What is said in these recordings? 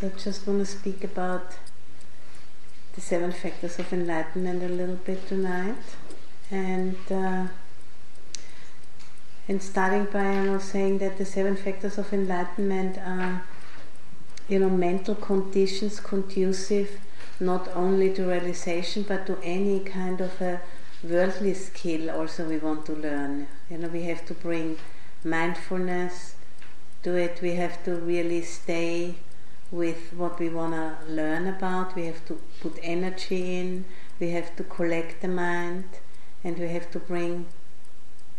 So I just want to speak about the seven factors of enlightenment a little bit tonight, and uh, and starting by you know saying that the seven factors of enlightenment are you know mental conditions conducive not only to realization but to any kind of a worldly skill also we want to learn. You know we have to bring mindfulness to it. We have to really stay with what we want to learn about. We have to put energy in. We have to collect the mind, and we have to bring,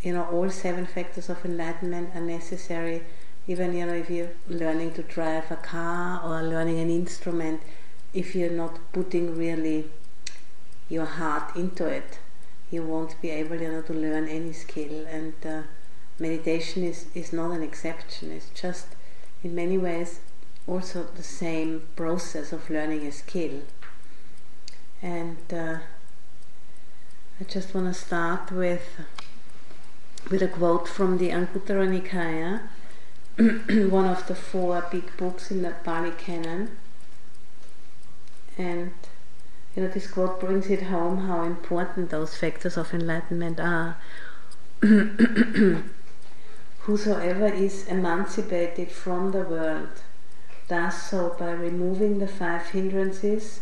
you know, all seven factors of enlightenment are necessary. Even you know, if you're learning to drive a car or learning an instrument, if you're not putting really your heart into it, you won't be able, you know, to learn any skill. And uh, meditation is is not an exception. It's just in many ways also the same process of learning a skill. And uh, I just want to start with with a quote from the Anguttara Nikaya, one of the four big books in the Pali Canon. And you know, this quote brings it home how important those factors of enlightenment are. Whosoever is emancipated from the world does so by removing the five hindrances,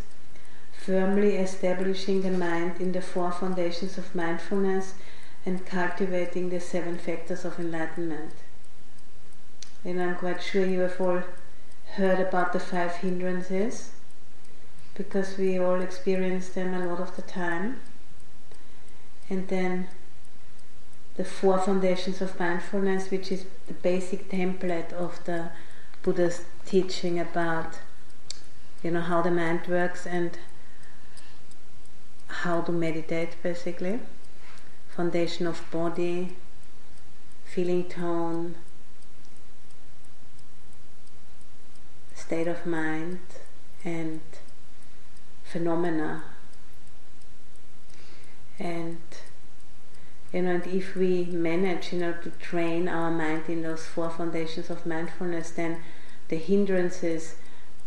firmly establishing the mind in the four foundations of mindfulness, and cultivating the seven factors of enlightenment. And I'm quite sure you have all heard about the five hindrances because we all experience them a lot of the time. And then the four foundations of mindfulness, which is the basic template of the Buddha's teaching about you know how the mind works and how to meditate basically. Foundation of body feeling tone state of mind and phenomena. And you know and if we manage you know to train our mind in those four foundations of mindfulness then the hindrances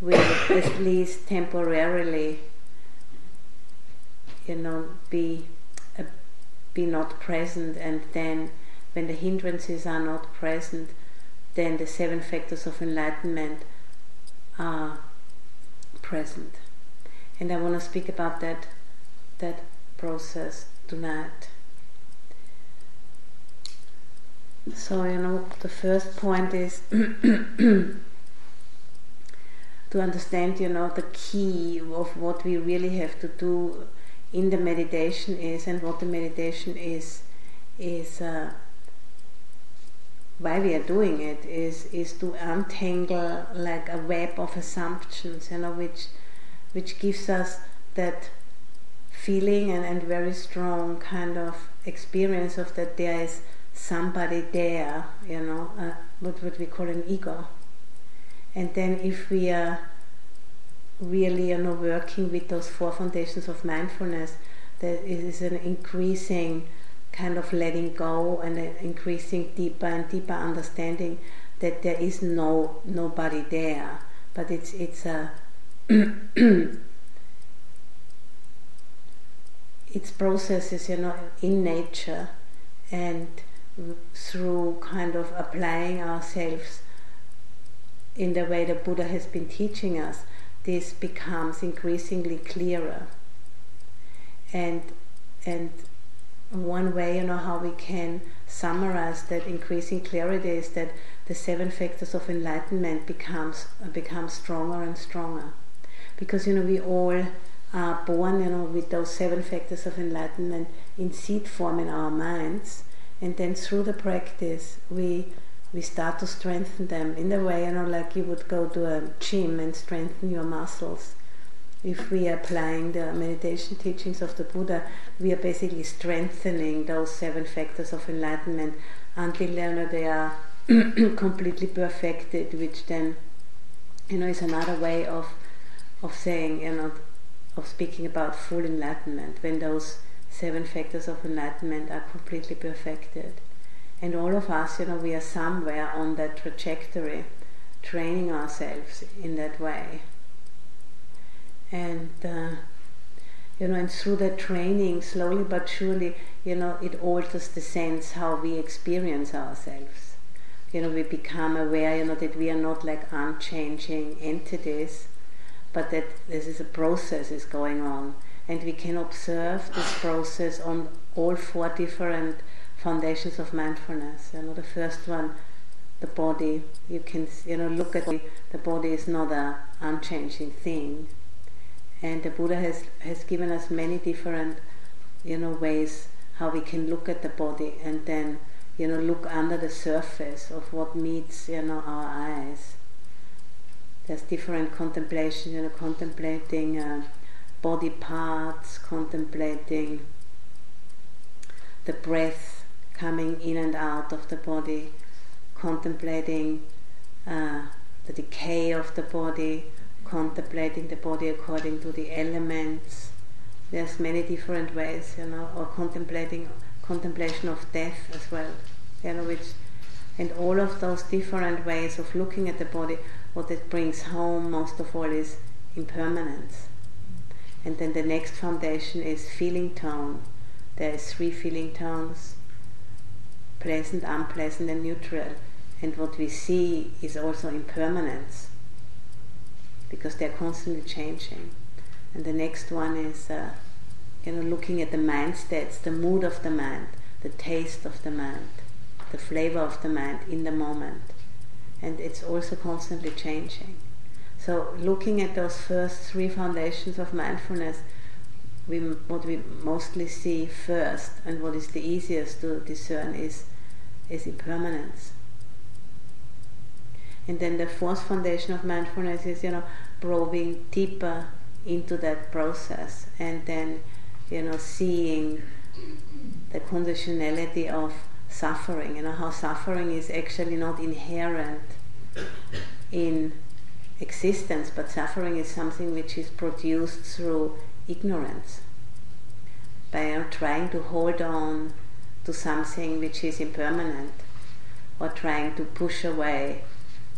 will at least temporarily you know be uh, be not present. And then when the hindrances are not present then the seven factors of enlightenment are present. And i want to speak about that that process tonight so you know the first point is to understand, you know, the key of what we really have to do in the meditation is, and what the meditation is, is uh, why we are doing it is is to untangle like a web of assumptions, you know, which which gives us that feeling and, and very strong kind of experience of that there is somebody there, you know, uh, what, what we call an ego. And then if we are really you know working with those four foundations of mindfulness there is an increasing kind of letting go and an increasing deeper and deeper understanding that there is no nobody there. But it's it's a it's processes you know in nature. And through kind of applying ourselves in the way the Buddha has been teaching us, this becomes increasingly clearer. And and one way, you know, how we can summarize that increasing clarity is that the seven factors of enlightenment becomes become stronger and stronger, because you know we all are born, you know, with those seven factors of enlightenment in seed form in our minds, and then through the practice we we start to strengthen them in the way, you know, like you would go to a gym and strengthen your muscles. If we are applying the meditation teachings of the Buddha, we are basically strengthening those seven factors of enlightenment until you know, they are completely perfected, which then, you know, is another way of of saying, you know, of speaking about full enlightenment when those seven factors of enlightenment are completely perfected. And all of us, you know, we are somewhere on that trajectory, training ourselves in that way. And, uh, you know, and through that training, slowly but surely, you know, it alters the sense how we experience ourselves. You know, we become aware, you know, that we are not like unchanging entities, but that this is a process is going on. And we can observe this process on all four different foundations of mindfulness. You know, the first one, the body. You can you know look at the, the body is not a unchanging thing, and the Buddha has has given us many different you know ways how we can look at the body and then you know look under the surface of what meets you know our eyes. There's different contemplation, you know, contemplating uh, body parts, contemplating the breath coming in and out of the body, contemplating uh, the decay of the body, contemplating the body according to the elements. There's many different ways, you know, or contemplating contemplation of death as well, you know, which and all of those different ways of looking at the body, what it brings home most of all is impermanence. And then the next foundation is feeling tone. There is three feeling tones pleasant, unpleasant, and neutral. And what we see is also impermanence because they're constantly changing. And the next one is, uh, you know, looking at the mind states, the mood of the mind, the taste of the mind, the flavor of the mind in the moment. And it's also constantly changing. So, looking at those first three foundations of mindfulness, we, what we mostly see first and what is the easiest to discern is is impermanence. And then the fourth foundation of mindfulness is, you know, probing deeper into that process and then, you know, seeing the conditionality of suffering, you know, how suffering is actually not inherent in existence, but suffering is something which is produced through ignorance. By trying to hold on to something which is impermanent or trying to push away,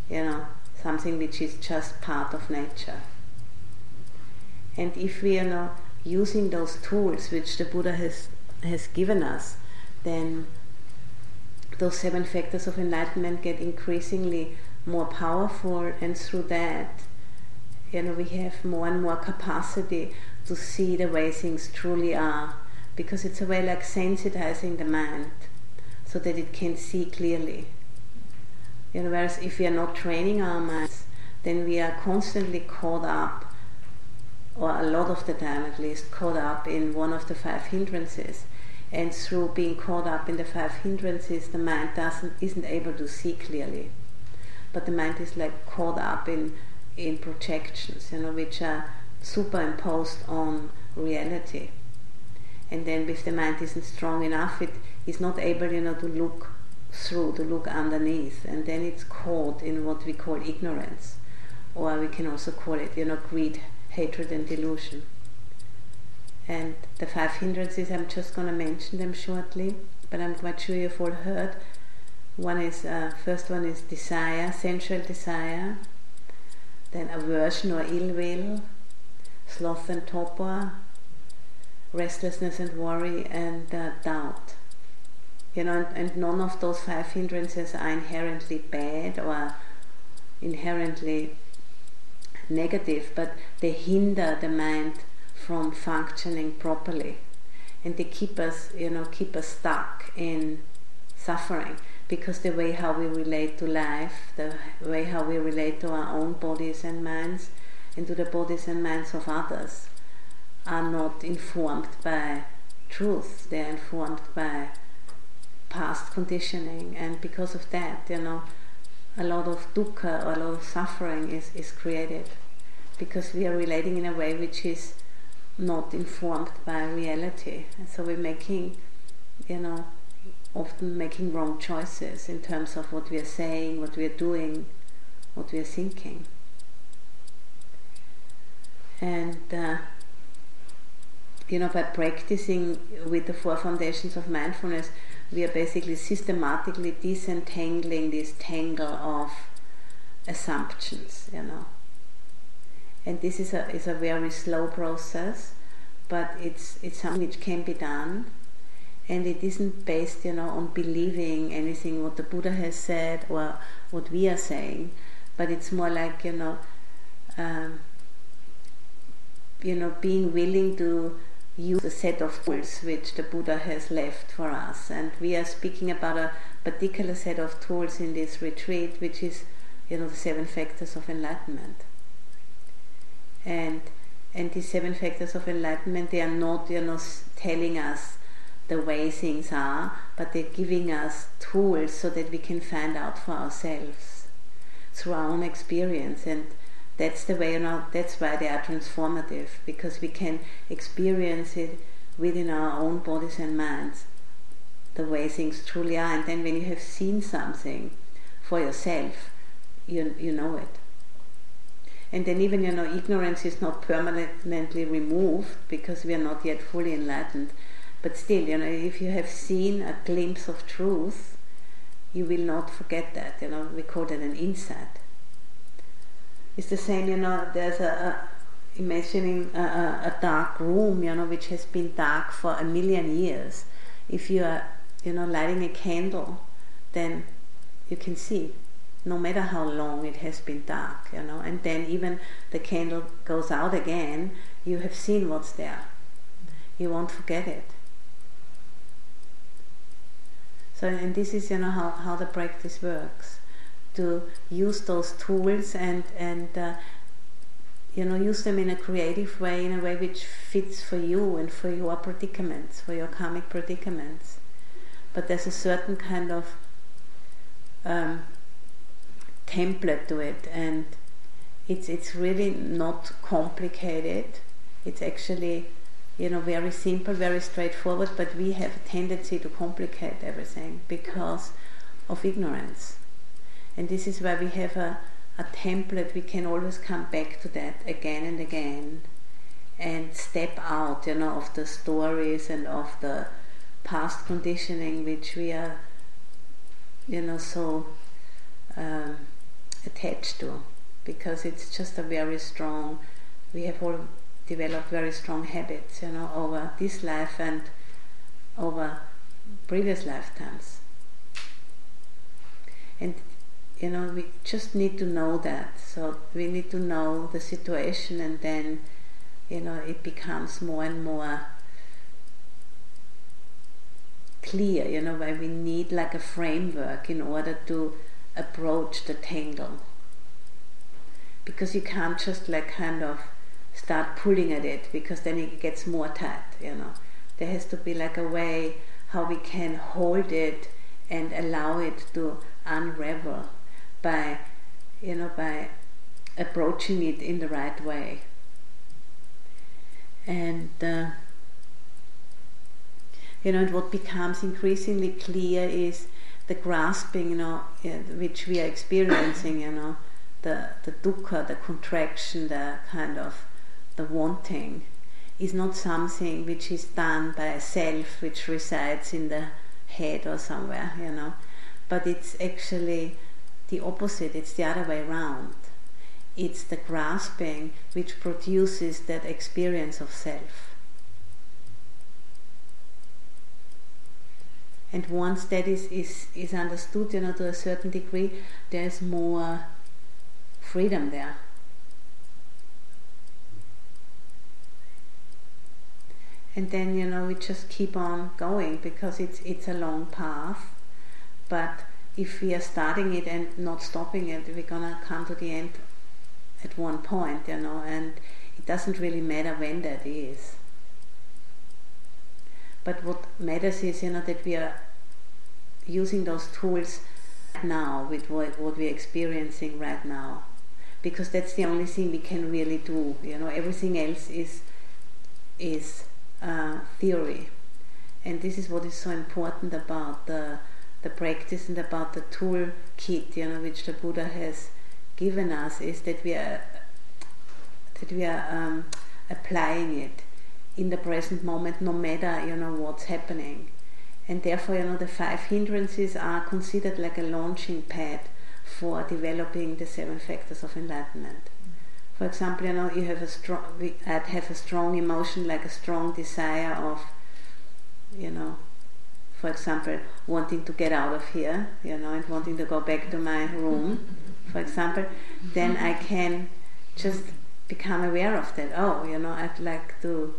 you know, something which is just part of nature. And if we are not using those tools which the Buddha has, has given us, then those seven factors of enlightenment get increasingly more powerful, and through that, you know, we have more and more capacity to see the way things truly are because it's a way like sensitizing the mind so that it can see clearly. You know, whereas if we are not training our minds, then we are constantly caught up, or a lot of the time at least, caught up in one of the five hindrances. And through being caught up in the five hindrances, the mind doesn't isn't able to see clearly. But the mind is like caught up in in projections, you know, which are superimposed on reality and then if the mind isn't strong enough, it is not able, you know, to look through, to look underneath, and then it's caught in what we call ignorance, or we can also call it, you know, greed, hatred, and delusion. And the five hindrances, I'm just going to mention them shortly, but I'm quite sure you've all heard. One is, uh, first one is desire, sensual desire, then aversion or ill will, sloth and torpor, restlessness and worry and uh, doubt. You know, and, and none of those five hindrances are inherently bad or inherently negative, but they hinder the mind from functioning properly, and they keep us, you know, keep us stuck in suffering because the way how we relate to life, the way how we relate to our own bodies and minds, and to the bodies and minds of others, are not informed by truth, they are informed by past conditioning, and because of that, you know, a lot of dukkha or a lot of suffering is, is created because we are relating in a way which is not informed by reality. And so we're making, you know, often making wrong choices in terms of what we are saying, what we are doing, what we are thinking. And, uh, you know, by practicing with the four foundations of mindfulness, we are basically systematically disentangling this tangle of assumptions, you know. And this is a, is a very slow process, but it's, it's something which can be done. And it isn't based, you know, on believing anything what the Buddha has said or what we are saying, but it's more like, you know, um, you know, being willing to use a set of tools which the Buddha has left for us. And we are speaking about a particular set of tools in this retreat, which is, you know, the seven factors of enlightenment. And and these seven factors of enlightenment, they are not, you know, telling us the way things are, but they're giving us tools so that we can find out for ourselves through our own experience. And that's the way you know that's why they are transformative because we can experience it within our own bodies and minds the way things truly are. And then when you have seen something for yourself you, you know it. And then even you know ignorance is not permanently removed because we are not yet fully enlightened but still you know if you have seen a glimpse of truth you will not forget that you know we call it an insight it's the same, you know, there's a, a imagining a, a, dark room, you know, which has been dark for a million years. If you are, you know, lighting a candle, then you can see, no matter how long it has been dark, you know, and then even the candle goes out again, you have seen what's there. You won't forget it. So, and this is, you know, how, how the practice works. To use those tools and and uh, you know use them in a creative way in a way which fits for you and for your predicaments for your karmic predicaments. But there's a certain kind of um, template to it and it's it's really not complicated. It's actually you know very simple very straightforward but we have a tendency to complicate everything because of ignorance. And this is why we have a, a template, we can always come back to that again and again and step out, you know, of the stories and of the past conditioning which we are, you know, so um, attached to. Because it's just a very strong, we have all developed very strong habits, you know, over this life and over previous lifetimes. And you know, we just need to know that. So we need to know the situation, and then, you know, it becomes more and more clear, you know, why we need like a framework in order to approach the tangle. Because you can't just like kind of start pulling at it because then it gets more tight, you know. There has to be like a way how we can hold it and allow it to unravel by, you know, by approaching it in the right way. And uh, you know, and what becomes increasingly clear is the grasping, you know, which we are experiencing, you know, the the dukkha, the contraction, the kind of the wanting, is not something which is done by a self which resides in the head or somewhere, you know, but it's actually the opposite, it's the other way around. It's the grasping which produces that experience of self. And once that is, is, is understood, you know, to a certain degree, there's more freedom there. And then, you know, we just keep on going because it's it's a long path, but if we are starting it and not stopping it, we're gonna come to the end at one point, you know, and it doesn't really matter when that is. But what matters is, you know, that we are using those tools now with what, what we're experiencing right now. Because that's the only thing we can really do you know. Everything else is is uh, theory. And this is what is so important about the the practice and about the tool kit you know which the buddha has given us is that we are that we are um, applying it in the present moment no matter you know what's happening. And therefore you know the five hindrances are considered like a launching pad for developing the seven factors of enlightenment for example you know you have a strong i'd have a strong emotion like a strong desire of you know for example wanting to get out of here you know and wanting to go back to my room for example then i can just become aware of that oh you know i'd like to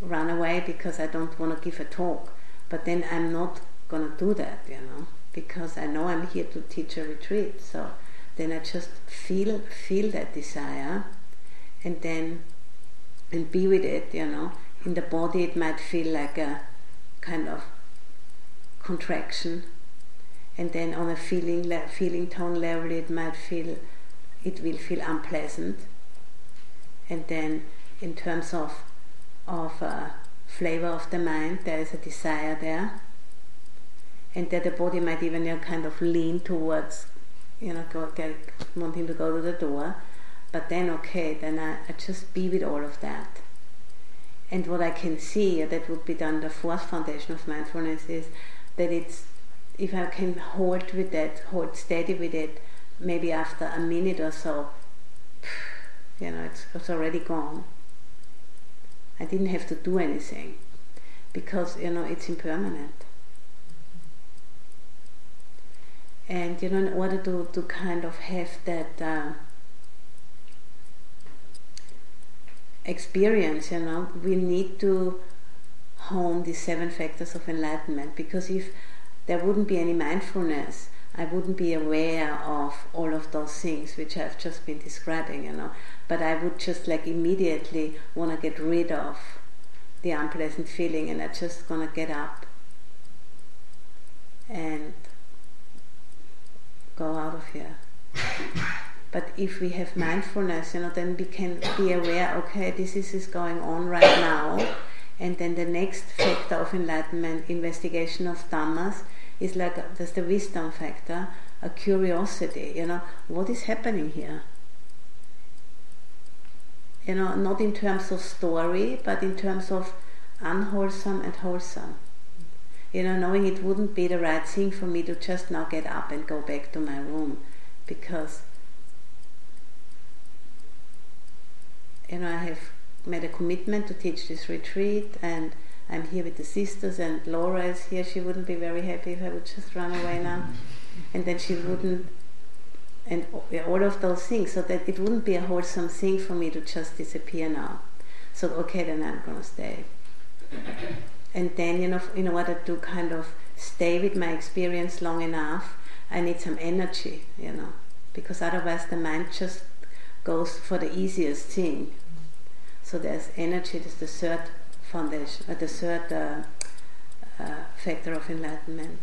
run away because i don't want to give a talk but then I'm not gonna do that, you know, because I know I'm here to teach a retreat. So then I just feel feel that desire, and then and be with it, you know. In the body, it might feel like a kind of contraction, and then on a feeling le- feeling tone level, it might feel it will feel unpleasant, and then in terms of of uh, flavor of the mind, there is a desire there, and that the body might even you know, kind of lean towards, you know, go, get, wanting to go to the door. But then, okay, then I, I just be with all of that. And what I can see, that would be done the fourth foundation of mindfulness, is that it's if I can hold with that, hold steady with it, maybe after a minute or so, you know, it's, it's already gone. I didn't have to do anything because you know it's impermanent. And you know, in order to, to kind of have that uh, experience, you know, we need to hone the seven factors of enlightenment because if there wouldn't be any mindfulness, I wouldn't be aware of all of those things which I've just been describing, you know. But I would just like immediately want to get rid of the unpleasant feeling and I'm just gonna get up and go out of here. But if we have mindfulness, you know, then we can be aware, okay, this is, is going on right now. And then the next factor of enlightenment, investigation of dhammas, is like there's the wisdom factor, a curiosity, you know, what is happening here? You know, not in terms of story, but in terms of unwholesome and wholesome. You know, knowing it wouldn't be the right thing for me to just now get up and go back to my room because, you know, I have made a commitment to teach this retreat and I'm here with the sisters, and Laura is here. She wouldn't be very happy if I would just run away now, and then she wouldn't, and all of those things. So that it wouldn't be a wholesome thing for me to just disappear now. So okay, then I'm gonna stay. And then you know, in order to kind of stay with my experience long enough, I need some energy, you know, because otherwise the mind just goes for the easiest thing. So there's energy. There's the third foundation, uh, the third uh, uh, factor of enlightenment.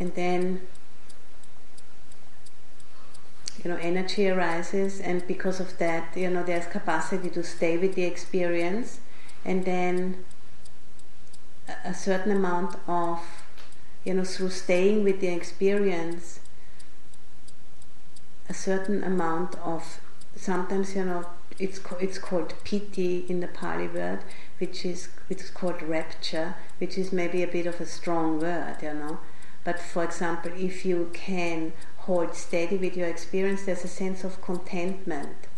And then, you know, energy arises, and because of that, you know, there's capacity to stay with the experience, and then a certain amount of, you know, through staying with the experience, a certain amount of sometimes, you know, it's it's called piti in the Pali word, which is it's called rapture, which is maybe a bit of a strong word, you know. But for example, if you can hold steady with your experience, there's a sense of contentment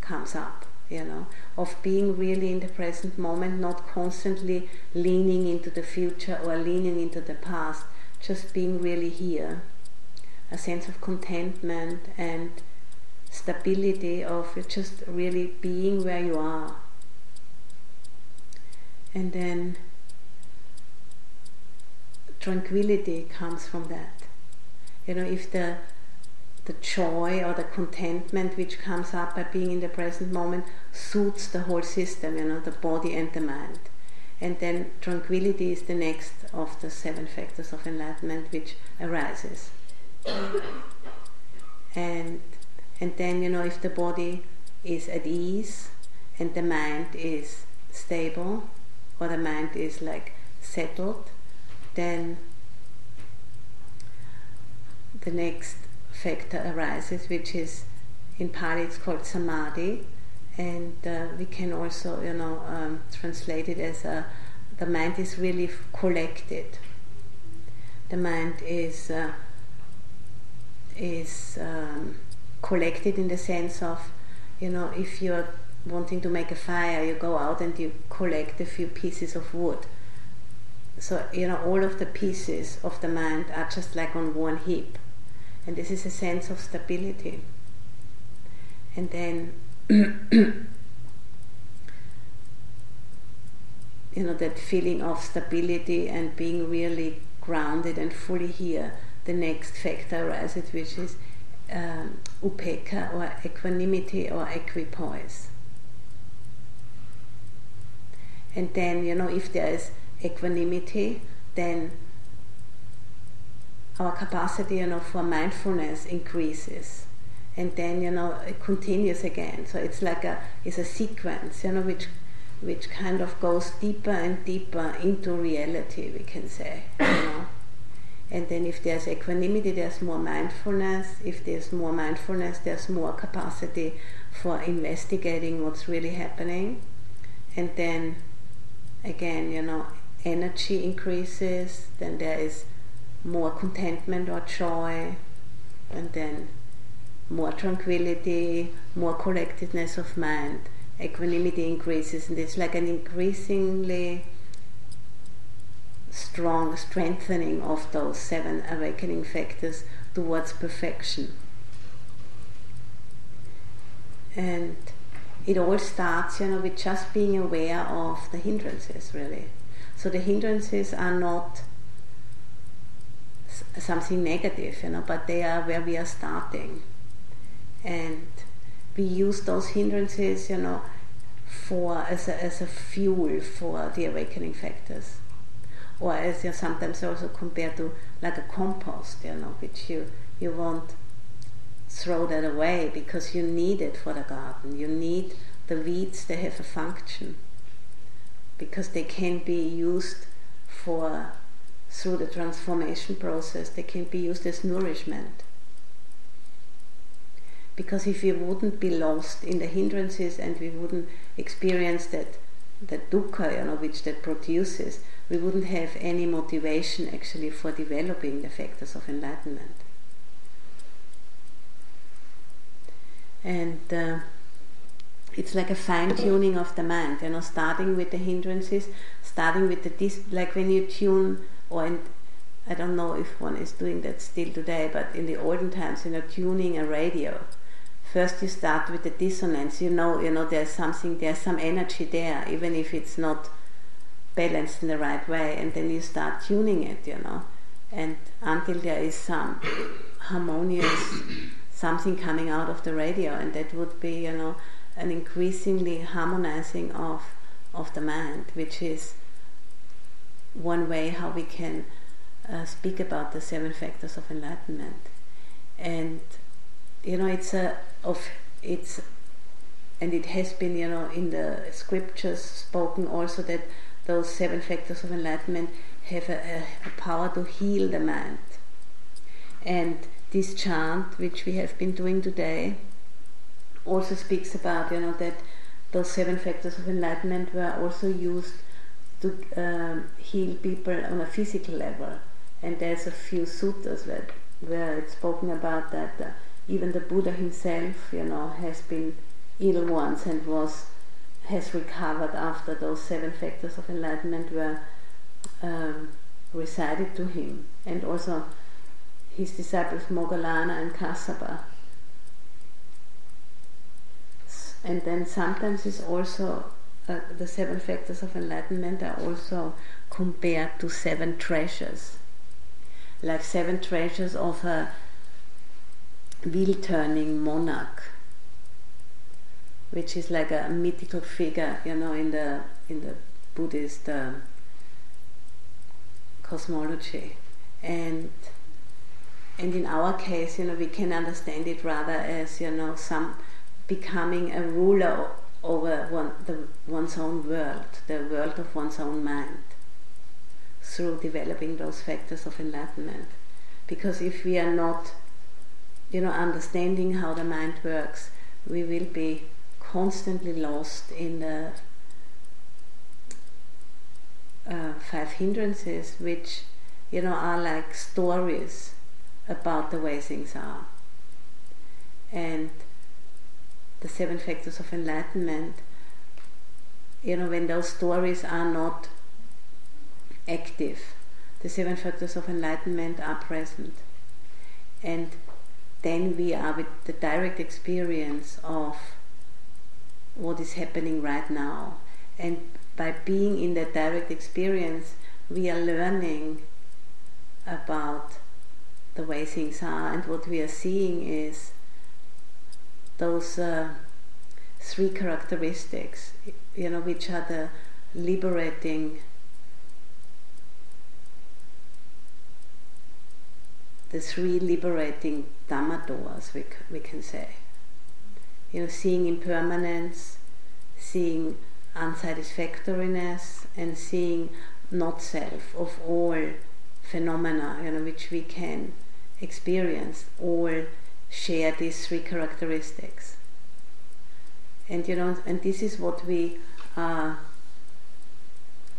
comes up, you know, of being really in the present moment, not constantly leaning into the future or leaning into the past, just being really here. A sense of contentment and stability of just really being where you are. And then tranquility comes from that. You know, if the the joy or the contentment which comes up by being in the present moment suits the whole system, you know, the body and the mind. and then tranquility is the next of the seven factors of enlightenment which arises. and and then you know if the body is at ease and the mind is stable or the mind is like settled, then the next factor arises, which is in Pali it's called samadhi, and uh, we can also, you know, um, translate it as a, the mind is really collected. The mind is uh, is um, collected in the sense of, you know, if you're wanting to make a fire, you go out and you collect a few pieces of wood. So, you know, all of the pieces of the mind are just like on one heap. And this is a sense of stability. And then, you know, that feeling of stability and being really grounded and fully here, the next factor arises, which is um, upekkha or equanimity or equipoise. And then, you know, if there is equanimity, then our capacity, you know, for mindfulness increases. And then, you know, it continues again. So it's like a, it's a sequence, you know, which, which kind of goes deeper and deeper into reality, we can say, you know. And then if there's equanimity, there's more mindfulness. If there's more mindfulness, there's more capacity for investigating what's really happening. And then again, you know, energy increases, then there is more contentment or joy, and then more tranquility, more collectedness of mind, equanimity increases, and it's like an increasingly strong strengthening of those seven awakening factors towards perfection. And it all starts, you know, with just being aware of the hindrances, really. So the hindrances are not something negative, you know, but they are where we are starting. And we use those hindrances, you know, for as a, as a fuel for the awakening factors or as you sometimes also compare to like a compost, you know, which you, you won't throw that away because you need it for the garden. You need the weeds, they have a function because they can be used for through the transformation process, they can be used as nourishment. Because if we wouldn't be lost in the hindrances and we wouldn't experience that that dukkha, you know, which that produces, we wouldn't have any motivation actually for developing the factors of enlightenment. And uh, it's like a fine tuning of the mind, you know, starting with the hindrances, starting with the dis- like when you tune, or I don't know if one is doing that still today, but in the olden times, you know, tuning a radio. First, you start with the dissonance. You know, you know, there's something, there's some energy there, even if it's not balanced in the right way, and then you start tuning it, you know, and until there is some harmonious something coming out of the radio, and that would be, you know, an increasingly harmonizing of of the mind, which is one way how we can uh, speak about the seven factors of enlightenment, and you know, it's a of it's and it has been, you know, in the scriptures spoken also that those seven factors of enlightenment have a, a, power to heal the mind. And this chant, which we have been doing today, also speaks about, you know, that those seven factors of enlightenment were also used to um, heal people on a physical level. And there's a few sutras where, where it's spoken about that uh, even the Buddha himself, you know, has been ill once and was has recovered after those seven factors of enlightenment were um, recited to him, and also his disciples Moggallana and Kassapa. And then sometimes it's also uh, the seven factors of enlightenment are also compared to seven treasures, like seven treasures of a wheel turning monarch which is like a mythical figure, you know, in the in the Buddhist uh, cosmology, and and in our case, you know, we can understand it rather as you know some becoming a ruler over one, the, one's own world, the world of one's own mind, through developing those factors of enlightenment. Because if we are not, you know, understanding how the mind works, we will be constantly lost in the uh, five hindrances, which you know are like stories about the way things are. And the seven factors of enlightenment, you know, when those stories are not active, the seven factors of enlightenment are present. And then we are with the direct experience of what is happening right now. And by being in that direct experience, we are learning about the way things are, and what we are seeing is those uh, three characteristics, you know, which are the liberating, the three liberating Dhamma doors, we, we can say. You know, seeing impermanence, seeing unsatisfactoriness, and seeing not self of all phenomena, you know, which we can experience all share these three characteristics. And you know, and this is what we uh,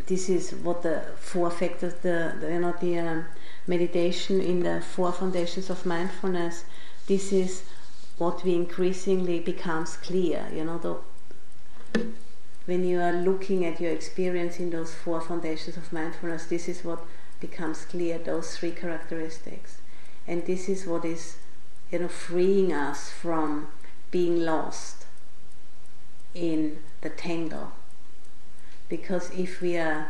this is what the four factors, the, the you know, the um, meditation in the four foundations of mindfulness. This is what we increasingly becomes clear. You know, the, when you are looking at your experience in those four foundations of mindfulness, this is what becomes clear. Those three characteristics and this is what is you know freeing us from being lost in the tangle because if we are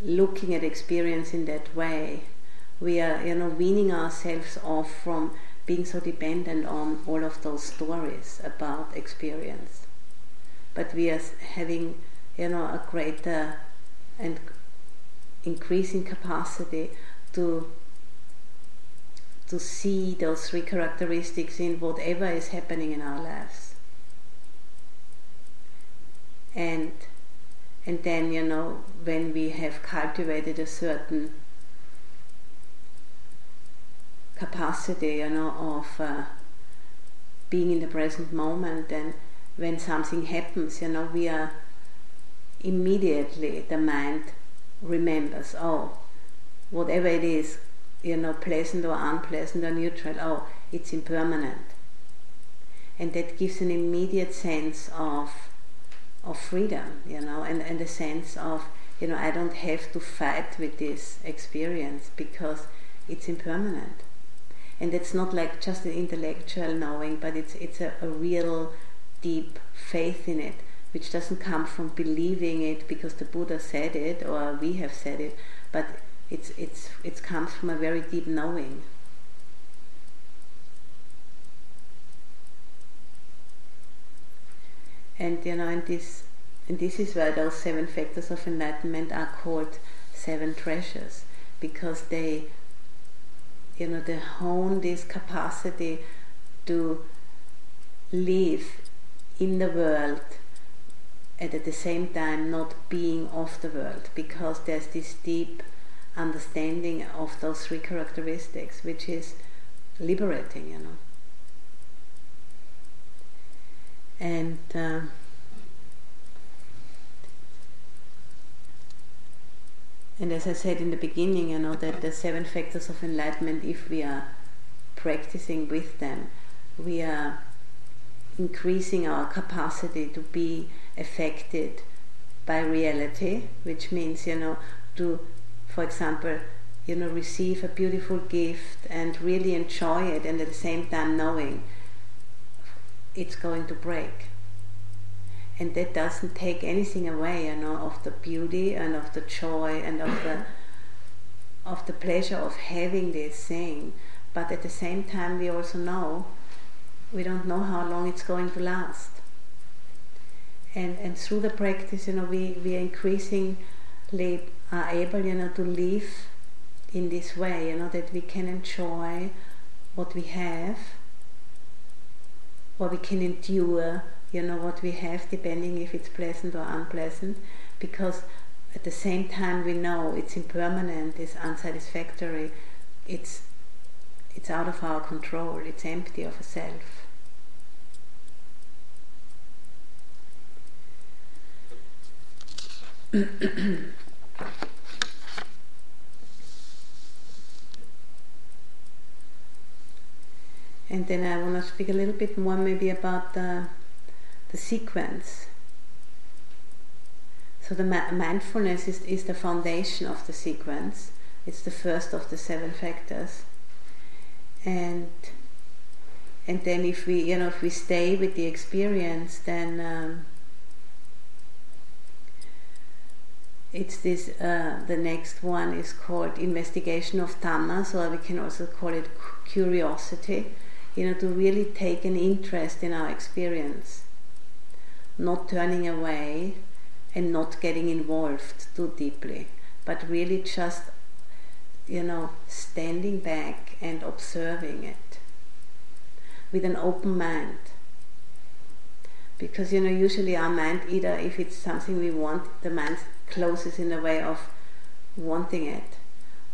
looking at experience in that way we are you know weaning ourselves off from being so dependent on all of those stories about experience but we are having you know a greater and increasing capacity to to see those three characteristics in whatever is happening in our lives. And and then you know when we have cultivated a certain capacity you know of uh, being in the present moment and when something happens you know we are immediately the mind remembers oh whatever it is you know, pleasant or unpleasant or neutral. Oh, it's impermanent. And that gives an immediate sense of of freedom, you know, and, and a sense of, you know, I don't have to fight with this experience because it's impermanent. And it's not like just an intellectual knowing, but it's it's a, a real deep faith in it, which doesn't come from believing it because the Buddha said it or we have said it, but it's it's it comes from a very deep knowing. And you know, and this and this is why those seven factors of enlightenment are called seven treasures, because they you know they hone this capacity to live in the world and at the same time not being of the world because there's this deep understanding of those three characteristics, which is liberating, you know. And uh, and as I said in the beginning, you know that the seven factors of enlightenment, if we are practicing with them, we are increasing our capacity to be affected by reality, which means you know to for example, you know, receive a beautiful gift and really enjoy it, and at the same time knowing it's going to break. And that doesn't take anything away, you know, of the beauty and of the joy and of the of the pleasure of having this thing. But at the same time, we also know we don't know how long it's going to last. and, and through the practice, you know, we, we are increasingly are able, you know, to live in this way, you know, that we can enjoy what we have, what we can endure, you know, what we have, depending if it's pleasant or unpleasant, because at the same time we know it's impermanent, it's unsatisfactory, it's it's out of our control, it's empty of a self. and then I want to speak a little bit more maybe about the, the sequence. So the ma- mindfulness is, is the foundation of the sequence. It's the first of the seven factors. And and then if we you know if we stay with the experience then um, it's this uh, the next one is called investigation of dhamma or we can also call it curiosity you know, to really take an interest in our experience, not turning away and not getting involved too deeply, but really just, you know, standing back and observing it with an open mind. Because, you know, usually our mind, either if it's something we want, the mind closes in the way of wanting it,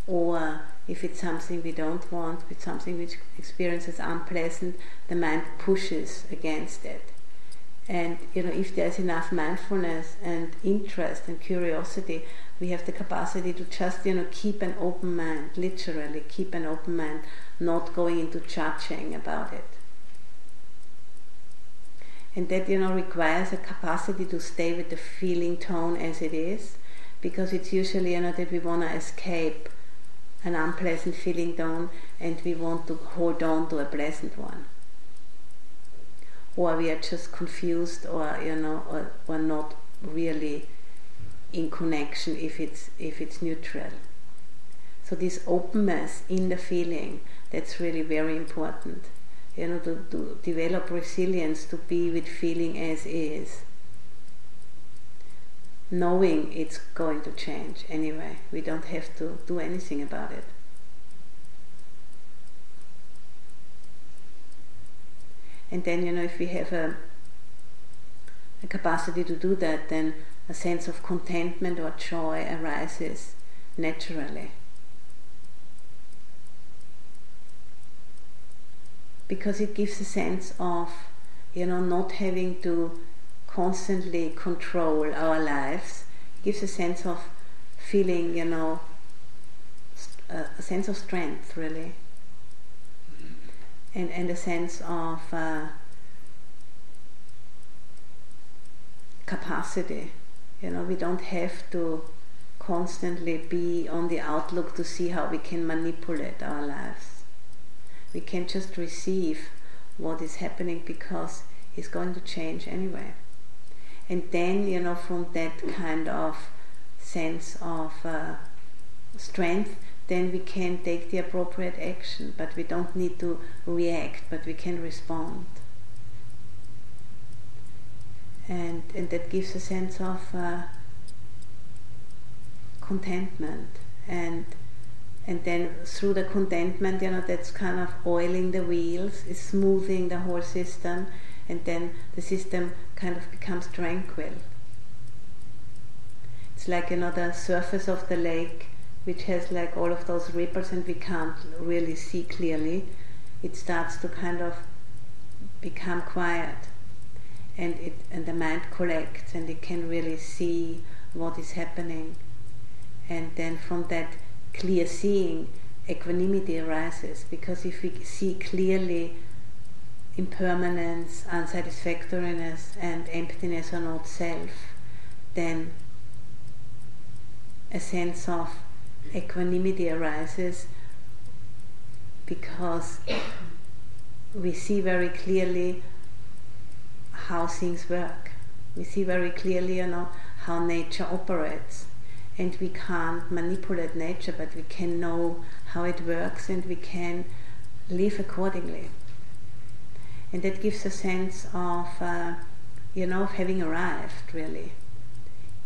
or if it's something we don't want, it's something which experiences unpleasant, the mind pushes against it. And you know, if there's enough mindfulness and interest and curiosity, we have the capacity to just you know keep an open mind, literally keep an open mind, not going into judging about it. And that you know requires a capacity to stay with the feeling tone as it is, because it's usually you know that we want to escape an unpleasant feeling tone and we want to hold on to a pleasant one or we are just confused or you know or, or not really in connection if it's if it's neutral so this openness in the feeling that's really very important you know to, to develop resilience to be with feeling as is knowing it's going to change anyway. We don't have to do anything about it. And then, you know, if we have a, a capacity to do that, then a sense of contentment or joy arises naturally. Because it gives a sense of, you know, not having to constantly control our lives it gives a sense of feeling, you know, uh, a, sense of strength, really, and and a sense of uh, capacity. You know, we don't have to constantly be on the outlook to see how we can manipulate our lives. We can just receive what is happening because it's going to change anyway and then you know from that kind of sense of uh, strength then we can take the appropriate action but we don't need to react but we can respond and and that gives a sense of uh, contentment and and then through the contentment you know that's kind of oiling the wheels is smoothing the whole system and then the system kind of becomes tranquil. It's like another surface of the lake which has like all of those ripples and we can't really see clearly. It starts to kind of become quiet and it and the mind collects and it can really see what is happening and then from that clear seeing equanimity arises because if we see clearly impermanence, unsatisfactoriness, and emptiness are not self, then a sense of equanimity arises because we see very clearly how things work. We see very clearly, you know, how nature operates. And we can't manipulate nature, but we can know how it works and we can live accordingly and that gives a sense of uh, you know, of having arrived really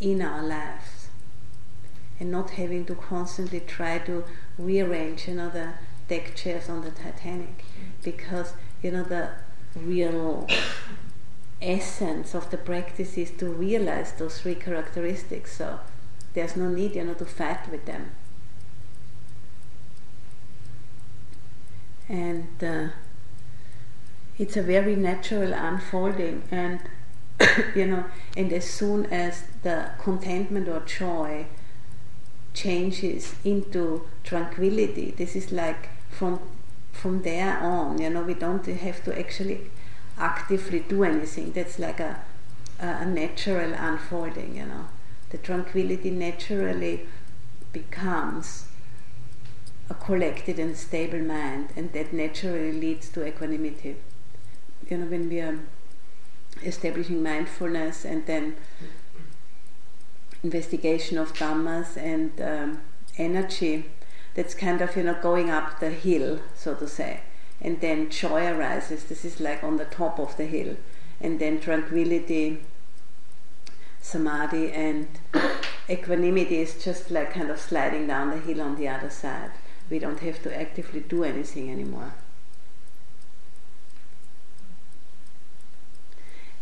in our lives and not having to constantly try to rearrange, you know, the deck chairs on the Titanic because, you know, the real essence of the practice is to realize those three characteristics. So there's no need, you know, to fight with them. And uh, it's a very natural unfolding, and you know, and as soon as the contentment or joy changes into tranquility, this is like from from there on, you know, we don't have to actually actively do anything. That's like a, a natural unfolding, you know. The tranquility naturally becomes a collected and stable mind, and that naturally leads to equanimity. You know, when we are establishing mindfulness and then investigation of dhammas and um, energy, that's kind of you know going up the hill, so to say and then joy arises. This is like on the top of the hill, and then tranquility, samadhi, and equanimity is just like kind of sliding down the hill on the other side. We don't have to actively do anything anymore.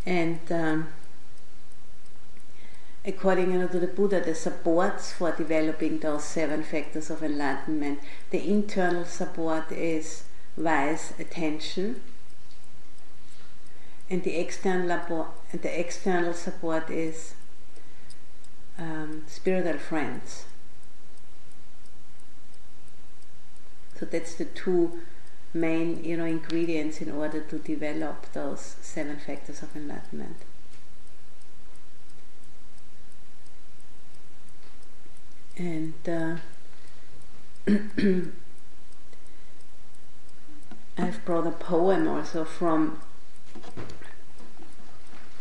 And um, according to the Buddha, the supports for developing those seven factors of enlightenment, the internal support is wise attention, and the external and the external support is um, spiritual friends. So that's the two main, you know, ingredients in order to develop those seven factors of enlightenment. And uh, I've brought a poem also from,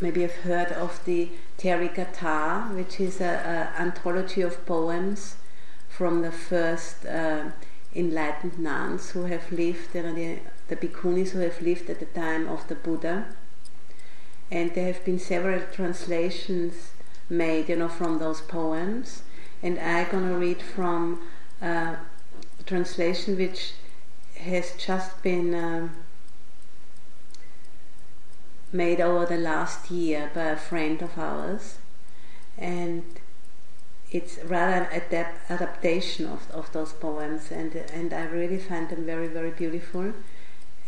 maybe you've heard of the Therigatha, which is an anthology of poems from the first uh, enlightened nuns who have lived, you know, the, the bhikkhunis who have lived at the time of the Buddha. And there have been several translations made, you know, from those poems. And I'm going to read from uh, a translation which has just been um, made over the last year by a friend of ours, and it's rather an adapt- adaptation of, of those poems, and and I really find them very very beautiful.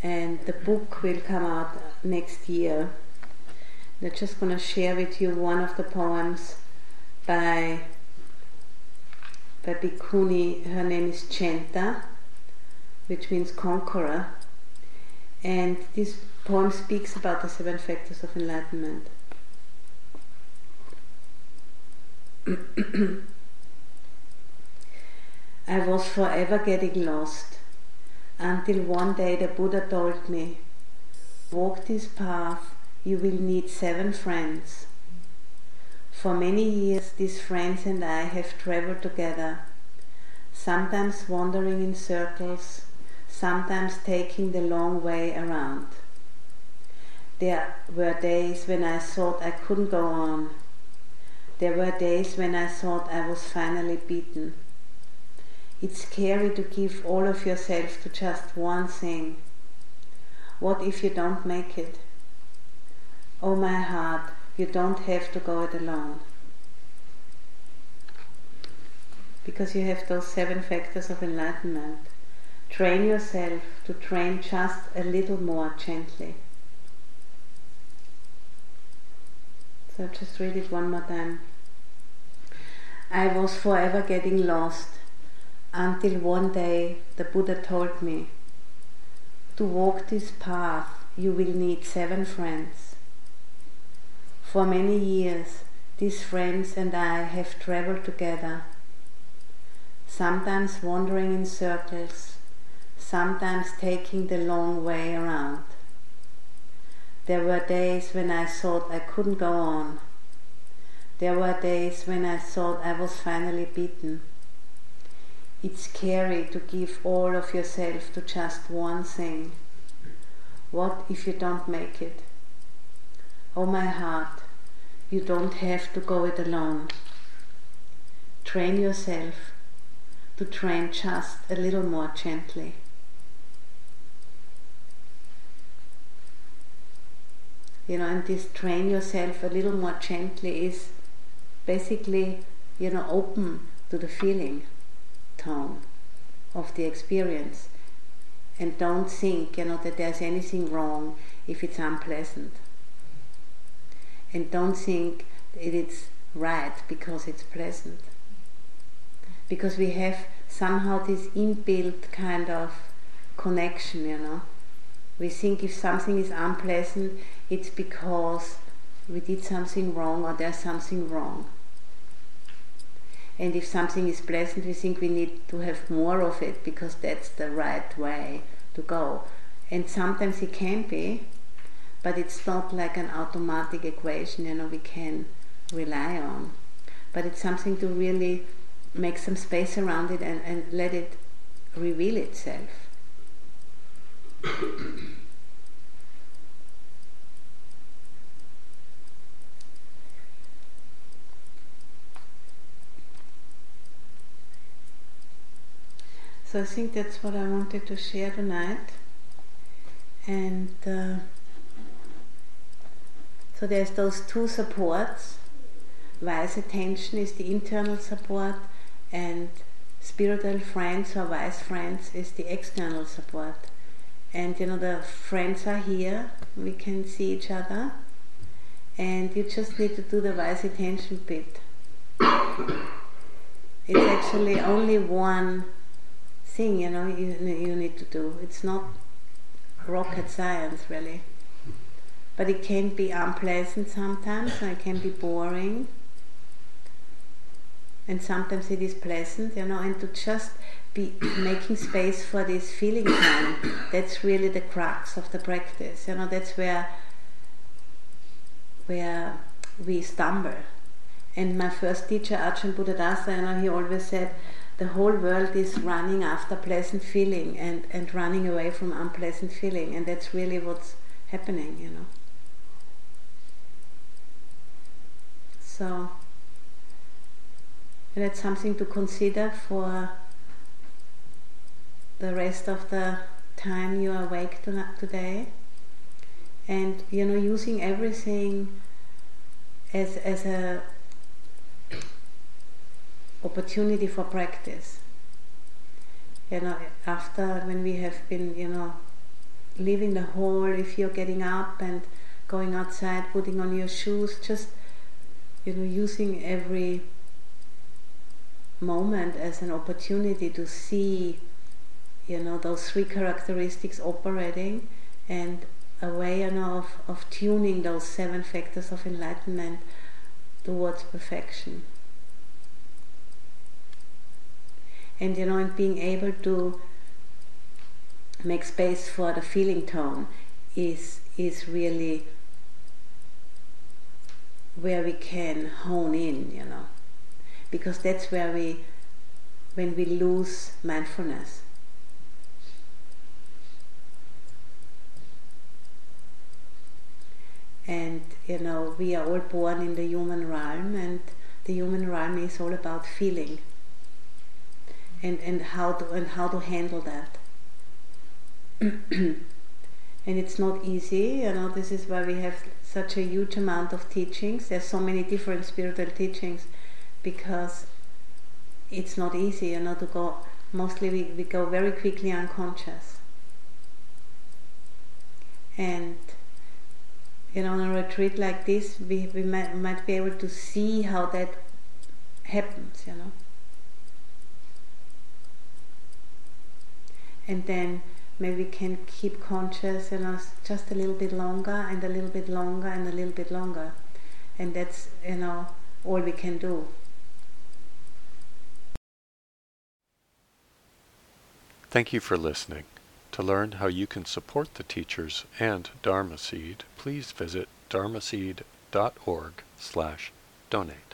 And the book will come out next year. I'm just going to share with you one of the poems by by. Her name is Jenta which means conqueror. And this poem speaks about the seven factors of enlightenment. I was forever getting lost until one day the Buddha told me, Walk this path, you will need seven friends. For many years, these friends and I have traveled together, sometimes wandering in circles, sometimes taking the long way around. There were days when I thought I couldn't go on. There were days when I thought I was finally beaten. It's scary to give all of yourself to just one thing. What if you don't make it? Oh, my heart, you don't have to go it alone. Because you have those seven factors of enlightenment train yourself to train just a little more gently. So just read it one more time. I was forever getting lost until one day the Buddha told me to walk this path you will need seven friends. For many years, these friends and I have traveled together, sometimes wandering in circles, sometimes taking the long way around. There were days when I thought I couldn't go on. There were days when I thought I was finally beaten. It's scary to give all of yourself to just one thing. What if you don't make it? Oh my heart, you don't have to go it alone. Train yourself to train just a little more gently. You know, and this train yourself a little more gently is basically, you know, open to the feeling tone of the experience and don't think, you know, that there's anything wrong if it's unpleasant. And don't think that it's right because it's pleasant. Because we have somehow this inbuilt kind of connection, you know. We think if something is unpleasant, it's because we did something wrong or there's something wrong. And if something is pleasant, we think we need to have more of it because that's the right way to go. And sometimes it can be, but it's not like an automatic equation, you know, we can rely on. But it's something to really make some space around it and, and let it reveal itself. So I think that's what I wanted to share tonight. And uh, so there's those two supports. Wise attention is the internal support, and spiritual friends or wise friends is the external support. And you know, the friends are here, we can see each other, and you just need to do the wise attention bit. It's actually only one thing you know you, you need to do. It's not rocket science really. But it can be unpleasant sometimes and it can be boring. And sometimes it is pleasant, you know, and to just be making space for this feeling time, that's really the crux of the practice. You know, that's where where we stumble. And my first teacher, Ajahn Buddhadasa, you know, he always said, the whole world is running after pleasant feeling and, and running away from unpleasant feeling, and that's really what's happening, you know. So, that's something to consider for the rest of the time you are awake today. And, you know, using everything as, as a opportunity for practice. You know, after when we have been, you know, leaving the hall, if you're getting up and going outside, putting on your shoes, just, you know, using every moment as an opportunity to see, you know, those three characteristics operating and a way, you know, of, of tuning those seven factors of enlightenment towards perfection. and you know and being able to make space for the feeling tone is is really where we can hone in you know. Because that's where we when we lose mindfulness. And you know we are all born in the human realm and the human realm is all about feeling. And, and how to and how to handle that. and it's not easy, you know, this is why we have such a huge amount of teachings. There's so many different spiritual teachings because it's not easy, you know, to go mostly we, we go very quickly unconscious. And you know, on a retreat like this, we, we might, might be able to see how that happens, you know. and then maybe we can keep conscious you know just a little bit longer and a little bit longer and a little bit longer. And that's you know all we can do. Thank you for listening. To learn how you can support the teachers and dharma seed please visit dharma dharmaseed.org slash donate